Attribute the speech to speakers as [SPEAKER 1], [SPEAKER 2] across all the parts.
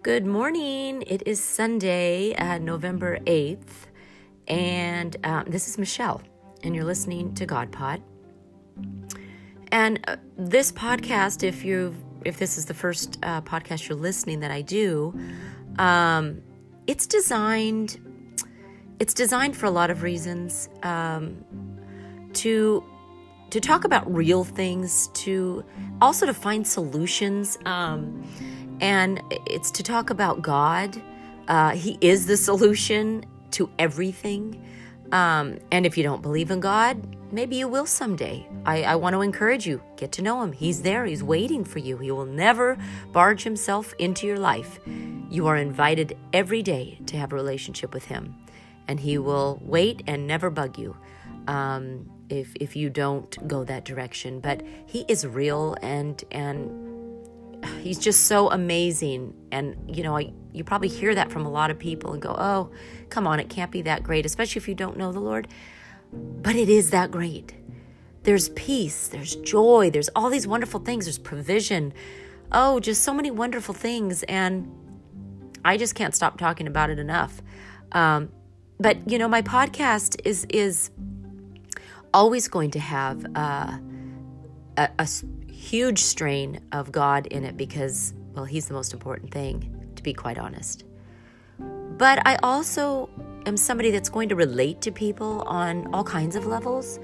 [SPEAKER 1] Good morning. It is Sunday, uh, November 8th, and um, this is Michelle, and you're listening to God Pod. And uh, this podcast, if you if this is the first uh, podcast you're listening that I do, um, it's designed it's designed for a lot of reasons um, to to talk about real things, to also to find solutions, um, and it's to talk about God. Uh, he is the solution to everything. Um, and if you don't believe in God, maybe you will someday. I, I want to encourage you get to know Him. He's there, He's waiting for you. He will never barge Himself into your life. You are invited every day to have a relationship with Him, and He will wait and never bug you. Um, if if you don't go that direction. But he is real and and he's just so amazing. And you know, I, you probably hear that from a lot of people and go, "Oh, come on, it can't be that great," especially if you don't know the Lord. But it is that great. There's peace, there's joy, there's all these wonderful things, there's provision. Oh, just so many wonderful things and I just can't stop talking about it enough. Um, but you know, my podcast is is always going to have uh, a, a huge strain of God in it because, well, He's the most important thing, to be quite honest. But I also am somebody that's going to relate to people on all kinds of levels.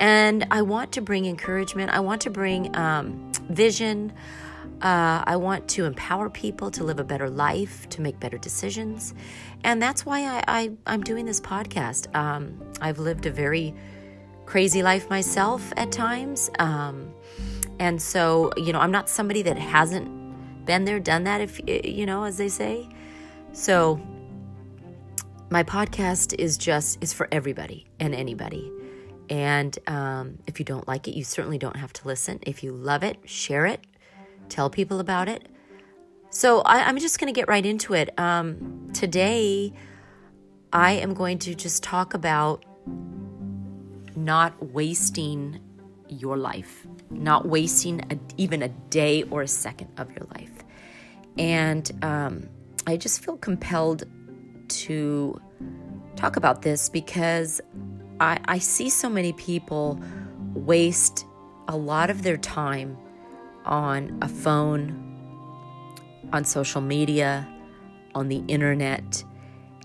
[SPEAKER 1] And I want to bring encouragement, I want to bring um, vision. Uh, I want to empower people to live a better life, to make better decisions. And that's why I, am doing this podcast. Um, I've lived a very crazy life myself at times. Um, and so, you know, I'm not somebody that hasn't been there, done that, if you know, as they say. So, my podcast is just is for everybody and anybody. And um, if you don't like it, you certainly don't have to listen. If you love it, share it, tell people about it. So I, am just going to get right into it. Um, today, I am going to just talk about not wasting your life, not wasting a, even a day or a second of your life. And um, I just feel compelled to talk about this because I, I see so many people waste a lot of their time on a phone, on social media, on the internet,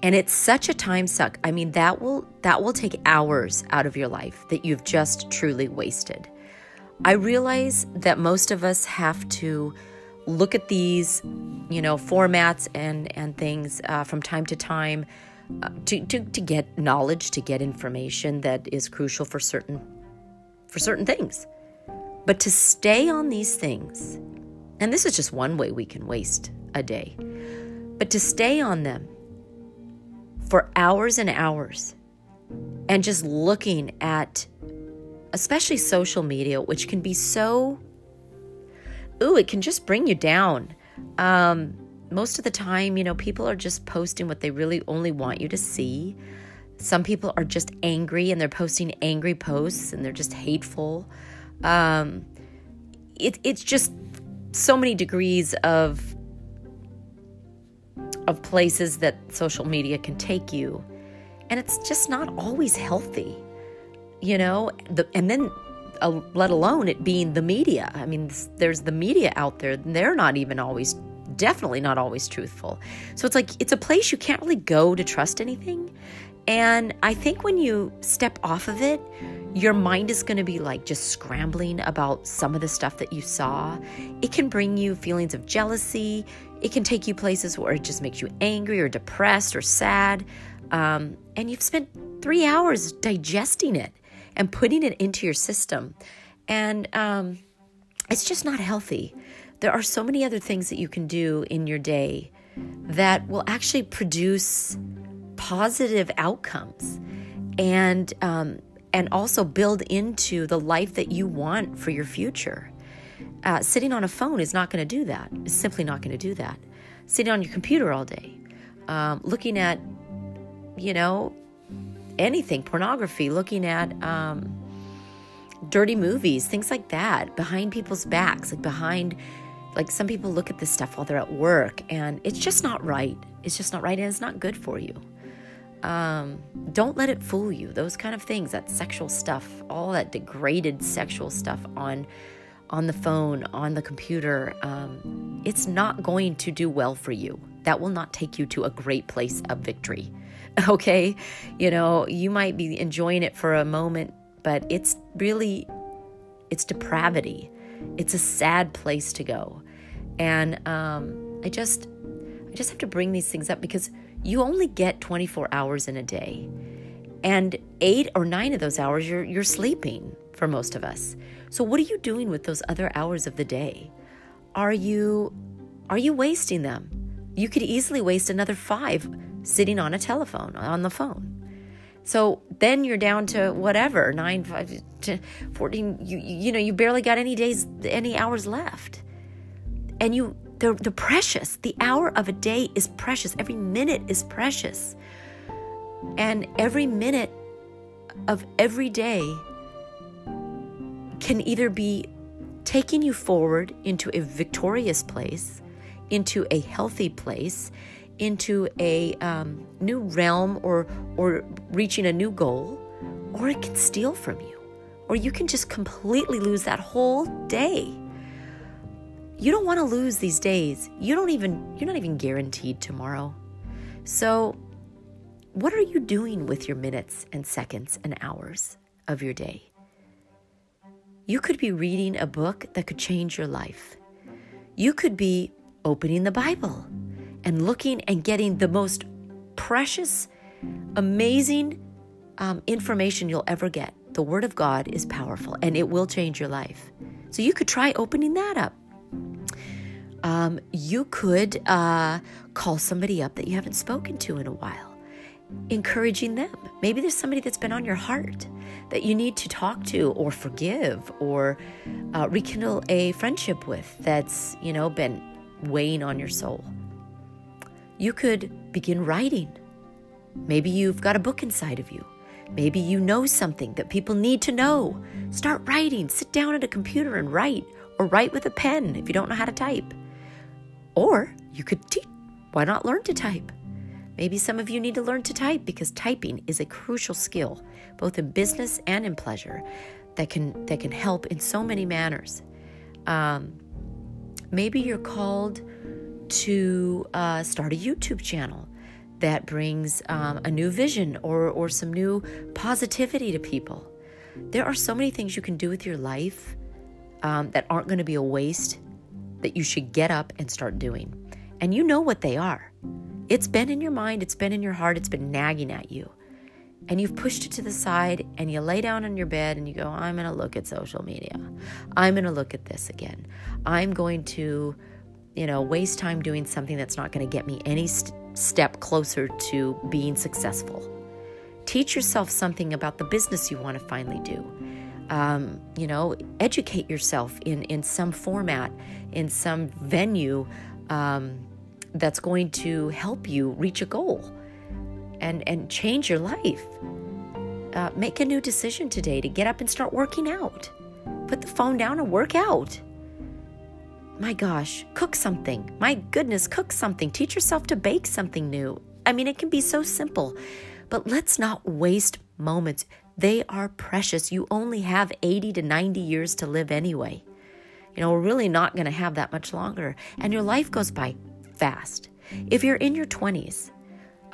[SPEAKER 1] and it's such a time suck. I mean, that will that will take hours out of your life that you've just truly wasted. I realize that most of us have to look at these, you know, formats and and things uh, from time to time uh, to, to to get knowledge, to get information that is crucial for certain for certain things. But to stay on these things, and this is just one way we can waste a day, but to stay on them for hours and hours and just looking at especially social media which can be so ooh it can just bring you down. Um, most of the time you know people are just posting what they really only want you to see. Some people are just angry and they're posting angry posts and they're just hateful. Um, it, it's just so many degrees of of places that social media can take you. And it's just not always healthy, you know? The, and then, uh, let alone it being the media. I mean, there's the media out there, they're not even always, definitely not always truthful. So it's like, it's a place you can't really go to trust anything. And I think when you step off of it, your mind is going to be like just scrambling about some of the stuff that you saw. It can bring you feelings of jealousy. It can take you places where it just makes you angry or depressed or sad. Um, and you've spent three hours digesting it and putting it into your system. And um, it's just not healthy. There are so many other things that you can do in your day that will actually produce positive outcomes. And um, and also build into the life that you want for your future. Uh, sitting on a phone is not going to do that. It's simply not going to do that. Sitting on your computer all day, um, looking at, you know, anything, pornography, looking at um, dirty movies, things like that, behind people's backs, like behind like some people look at this stuff while they're at work and it's just not right. It's just not right and it's not good for you. Um, don't let it fool you. Those kind of things, that sexual stuff, all that degraded sexual stuff on on the phone, on the computer, um, it's not going to do well for you. That will not take you to a great place of victory. Okay, you know you might be enjoying it for a moment, but it's really it's depravity. It's a sad place to go, and um, I just I just have to bring these things up because you only get 24 hours in a day. And 8 or 9 of those hours you're you're sleeping for most of us. So what are you doing with those other hours of the day? Are you are you wasting them? You could easily waste another 5 sitting on a telephone on the phone. So then you're down to whatever, 9 5 to 14 you you know you barely got any days any hours left. And you they're, they're precious. The hour of a day is precious. Every minute is precious. And every minute of every day can either be taking you forward into a victorious place, into a healthy place, into a um, new realm or or reaching a new goal, or it can steal from you, or you can just completely lose that whole day. You don't want to lose these days. You don't even you're not even guaranteed tomorrow. So, what are you doing with your minutes and seconds and hours of your day? You could be reading a book that could change your life. You could be opening the Bible and looking and getting the most precious, amazing um, information you'll ever get. The Word of God is powerful and it will change your life. So you could try opening that up. Um, you could uh, call somebody up that you haven't spoken to in a while, encouraging them. Maybe there's somebody that's been on your heart that you need to talk to or forgive or uh, rekindle a friendship with that's, you know, been weighing on your soul. You could begin writing. Maybe you've got a book inside of you. Maybe you know something that people need to know. Start writing. Sit down at a computer and write, or write with a pen if you don't know how to type. Or you could teach. Why not learn to type? Maybe some of you need to learn to type because typing is a crucial skill, both in business and in pleasure, that can that can help in so many manners. Um, maybe you're called to uh, start a YouTube channel that brings um, a new vision or or some new positivity to people. There are so many things you can do with your life um, that aren't going to be a waste that you should get up and start doing. And you know what they are. It's been in your mind, it's been in your heart, it's been nagging at you. And you've pushed it to the side and you lay down on your bed and you go, I'm going to look at social media. I'm going to look at this again. I'm going to, you know, waste time doing something that's not going to get me any st- step closer to being successful. Teach yourself something about the business you want to finally do. Um, you know, educate yourself in, in some format, in some venue um, that's going to help you reach a goal and, and change your life. Uh, make a new decision today to get up and start working out. Put the phone down and work out. My gosh, cook something. My goodness, cook something. Teach yourself to bake something new. I mean, it can be so simple, but let's not waste moments. They are precious. You only have 80 to 90 years to live anyway. You know, we're really not going to have that much longer. And your life goes by fast. If you're in your 20s,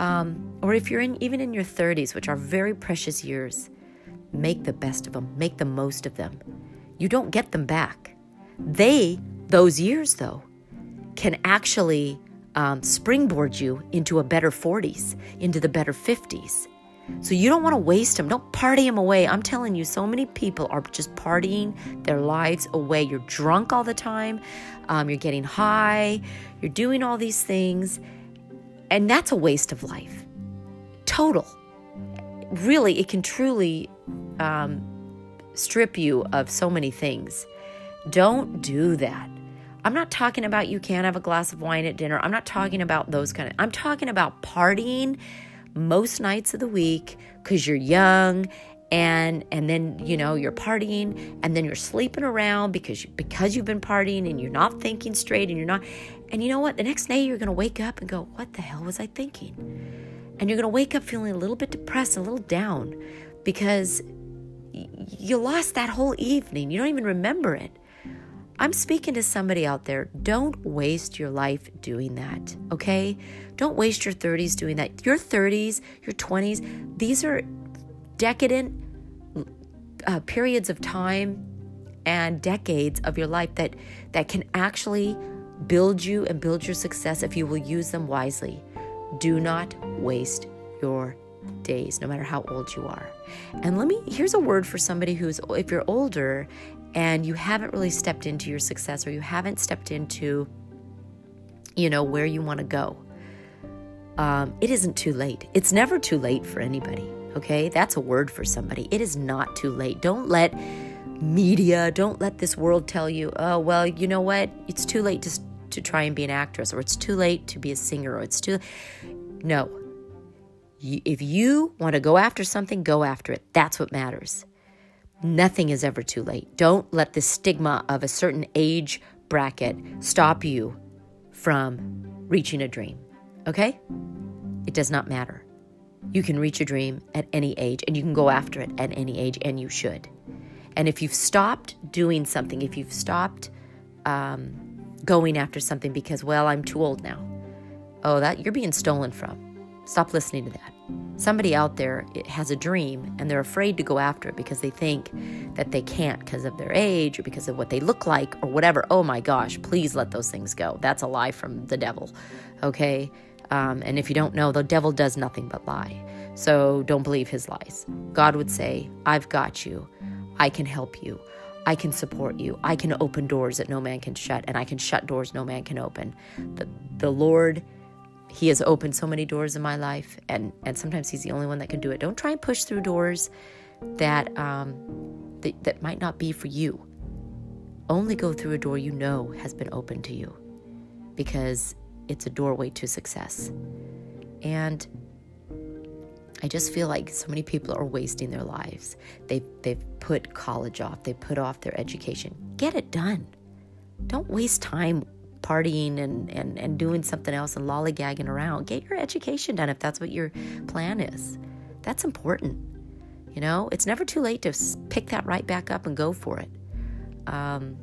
[SPEAKER 1] um, or if you're in even in your 30s, which are very precious years, make the best of them, make the most of them. You don't get them back. They, those years though, can actually um, springboard you into a better 40s, into the better 50s. So you don't want to waste them. Don't party them away. I'm telling you, so many people are just partying their lives away. You're drunk all the time. Um, you're getting high. You're doing all these things. And that's a waste of life. Total. Really, it can truly um, strip you of so many things. Don't do that. I'm not talking about you can't have a glass of wine at dinner. I'm not talking about those kind of I'm talking about partying most nights of the week because you're young and and then you know you're partying and then you're sleeping around because you, because you've been partying and you're not thinking straight and you're not and you know what the next day you're going to wake up and go what the hell was i thinking and you're going to wake up feeling a little bit depressed a little down because you lost that whole evening you don't even remember it I'm speaking to somebody out there. Don't waste your life doing that, okay? Don't waste your 30s doing that. Your 30s, your 20s, these are decadent uh, periods of time and decades of your life that that can actually build you and build your success if you will use them wisely. Do not waste your days no matter how old you are. And let me here's a word for somebody who's if you're older and you haven't really stepped into your success or you haven't stepped into you know where you want to go. Um, it isn't too late. It's never too late for anybody. Okay, that's a word for somebody. It is not too late. Don't let media, don't let this world tell you, oh, well, you know what? It's too late to, to try and be an actress, or it's too late to be a singer, or it's too. No. If you want to go after something, go after it. That's what matters. Nothing is ever too late. Don't let the stigma of a certain age bracket stop you from reaching a dream. Okay? It does not matter. You can reach a dream at any age and you can go after it at any age, and you should. And if you've stopped doing something, if you've stopped um, going after something because, well, I'm too old now, oh, that you're being stolen from. Stop listening to that. Somebody out there has a dream and they're afraid to go after it because they think that they can't because of their age or because of what they look like or whatever. Oh my gosh, please let those things go. That's a lie from the devil. Okay? Um, and if you don't know, the devil does nothing but lie. So don't believe his lies. God would say, I've got you. I can help you. I can support you. I can open doors that no man can shut, and I can shut doors no man can open. The, the Lord, He has opened so many doors in my life, and, and sometimes He's the only one that can do it. Don't try and push through doors that, um, that, that might not be for you. Only go through a door you know has been opened to you because it's a doorway to success. And I just feel like so many people are wasting their lives. They they've put college off. They put off their education. Get it done. Don't waste time partying and, and, and doing something else and lollygagging around. Get your education done if that's what your plan is. That's important. You know, it's never too late to pick that right back up and go for it. Um,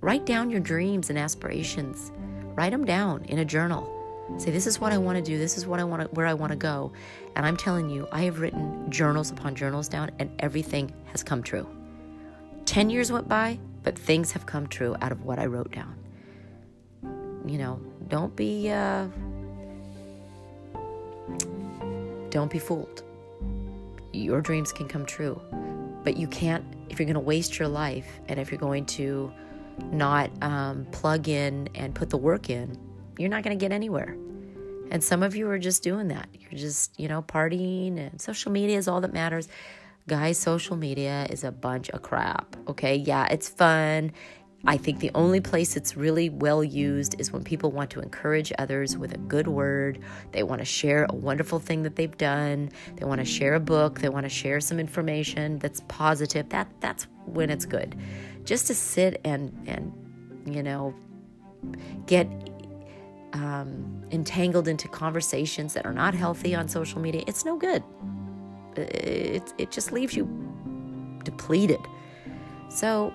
[SPEAKER 1] write down your dreams and aspirations. Write them down in a journal. Say, this is what I want to do. This is what I want to, where I want to go. And I'm telling you, I have written journals upon journals down, and everything has come true. 10 years went by, but things have come true out of what I wrote down. You know, don't be, uh, don't be fooled. Your dreams can come true, but you can't, if you're going to waste your life and if you're going to, not um, plug in and put the work in, you're not going to get anywhere. And some of you are just doing that. You're just, you know, partying and social media is all that matters. Guys, social media is a bunch of crap. Okay. Yeah, it's fun. I think the only place it's really well used is when people want to encourage others with a good word. They want to share a wonderful thing that they've done. They want to share a book. They want to share some information that's positive. That that's when it's good just to sit and and you know get um, entangled into conversations that are not healthy on social media it's no good it, it just leaves you depleted so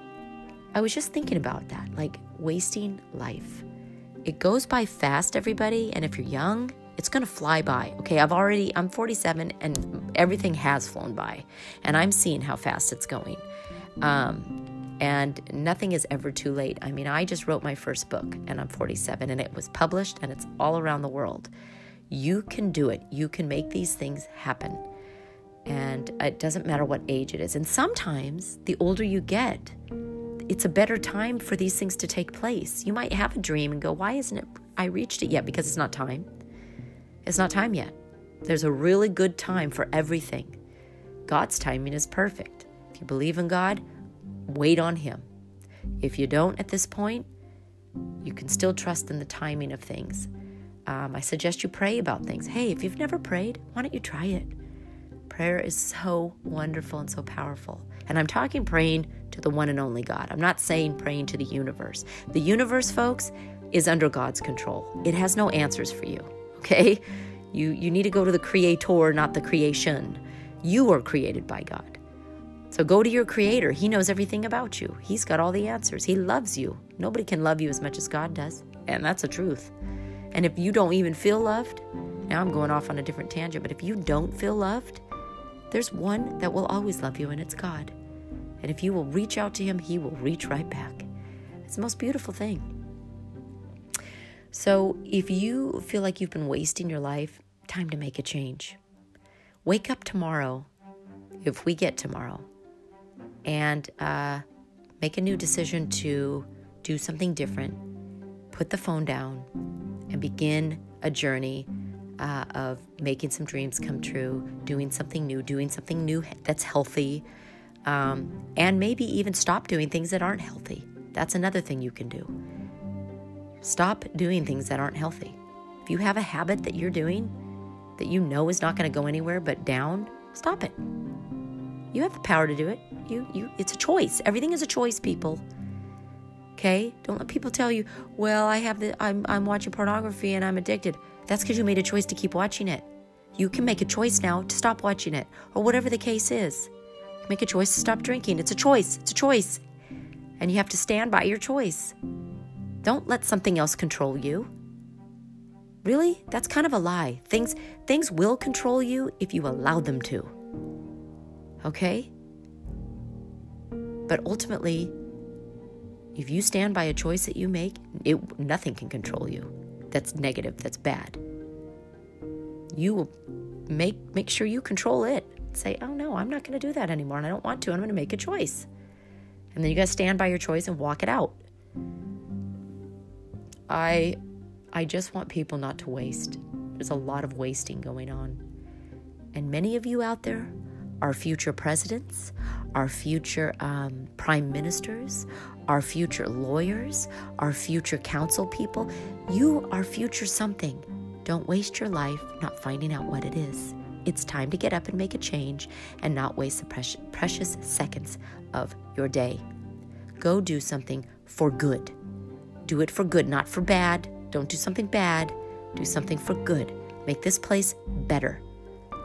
[SPEAKER 1] i was just thinking about that like wasting life it goes by fast everybody and if you're young it's to fly by. Okay, I've already, I'm 47 and everything has flown by, and I'm seeing how fast it's going. Um, and nothing is ever too late. I mean, I just wrote my first book and I'm 47 and it was published and it's all around the world. You can do it. You can make these things happen. And it doesn't matter what age it is. And sometimes the older you get, it's a better time for these things to take place. You might have a dream and go, Why isn't it? I reached it yet? Because it's not time. It's not time yet. There's a really good time for everything. God's timing is perfect. If you believe in God, wait on Him. If you don't at this point, you can still trust in the timing of things. Um, I suggest you pray about things. Hey, if you've never prayed, why don't you try it? Prayer is so wonderful and so powerful. And I'm talking praying to the one and only God. I'm not saying praying to the universe. The universe, folks, is under God's control. It has no answers for you. Okay? You you need to go to the creator, not the creation. You are created by God. So go to your creator. He knows everything about you. He's got all the answers. He loves you. Nobody can love you as much as God does. And that's the truth. And if you don't even feel loved, now I'm going off on a different tangent, but if you don't feel loved, there's one that will always love you, and it's God. And if you will reach out to Him, He will reach right back. It's the most beautiful thing. So if you feel like you've been wasting your life, time to make a change. Wake up tomorrow, if we get tomorrow, and uh, make a new decision to do something different. Put the phone down and begin a journey uh, of making some dreams come true, doing something new, doing something new that's healthy, um, and maybe even stop doing things that aren't healthy. That's another thing you can do. Stop doing things that aren't healthy. If you have a habit that you're doing that you know is not going to go anywhere but down, stop it. You have the power to do it. You you it's a choice. Everything is a choice, people. Okay? Don't let people tell you, "Well, I have the I'm I'm watching pornography and I'm addicted." That's cuz you made a choice to keep watching it. You can make a choice now to stop watching it or whatever the case is. Make a choice to stop drinking. It's a choice. It's a choice. And you have to stand by your choice. Don't let something else control you. Really? That's kind of a lie. Things things will control you if you allow them to. Okay? But ultimately, if you stand by a choice that you make, it, nothing can control you. That's negative, that's bad. You will make make sure you control it. Say, "Oh no, I'm not going to do that anymore and I don't want to. I'm going to make a choice." And then you got to stand by your choice and walk it out. I I just want people not to waste. There's a lot of wasting going on. And many of you out there our future presidents, our future um, prime ministers, our future lawyers, our future council people. You are future something. Don't waste your life not finding out what it is. It's time to get up and make a change and not waste the precious, seconds of your day. Go do something for good. Do it for good, not for bad. Don't do something bad. Do something for good. Make this place better.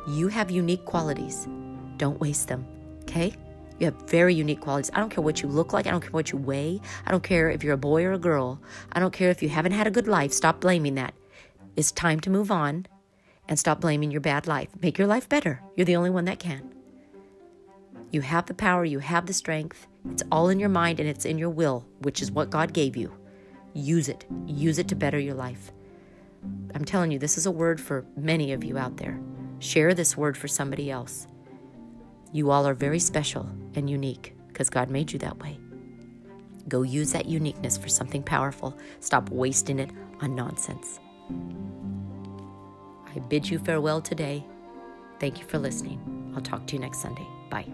[SPEAKER 1] You have unique qualities. Don't waste them, okay? You have very unique qualities. I don't care what you look like. I don't care what you weigh. I don't care if you're a boy or a girl. I don't care if you haven't had a good life. Stop blaming that. It's time to move on and stop blaming your bad life. Make your life better. You're the only one that can. You have the power, you have the strength. It's all in your mind and it's in your will, which is what God gave you. Use it. Use it to better your life. I'm telling you, this is a word for many of you out there. Share this word for somebody else. You all are very special and unique because God made you that way. Go use that uniqueness for something powerful. Stop wasting it on nonsense. I bid you farewell today. Thank you for listening. I'll talk to you next Sunday. Bye.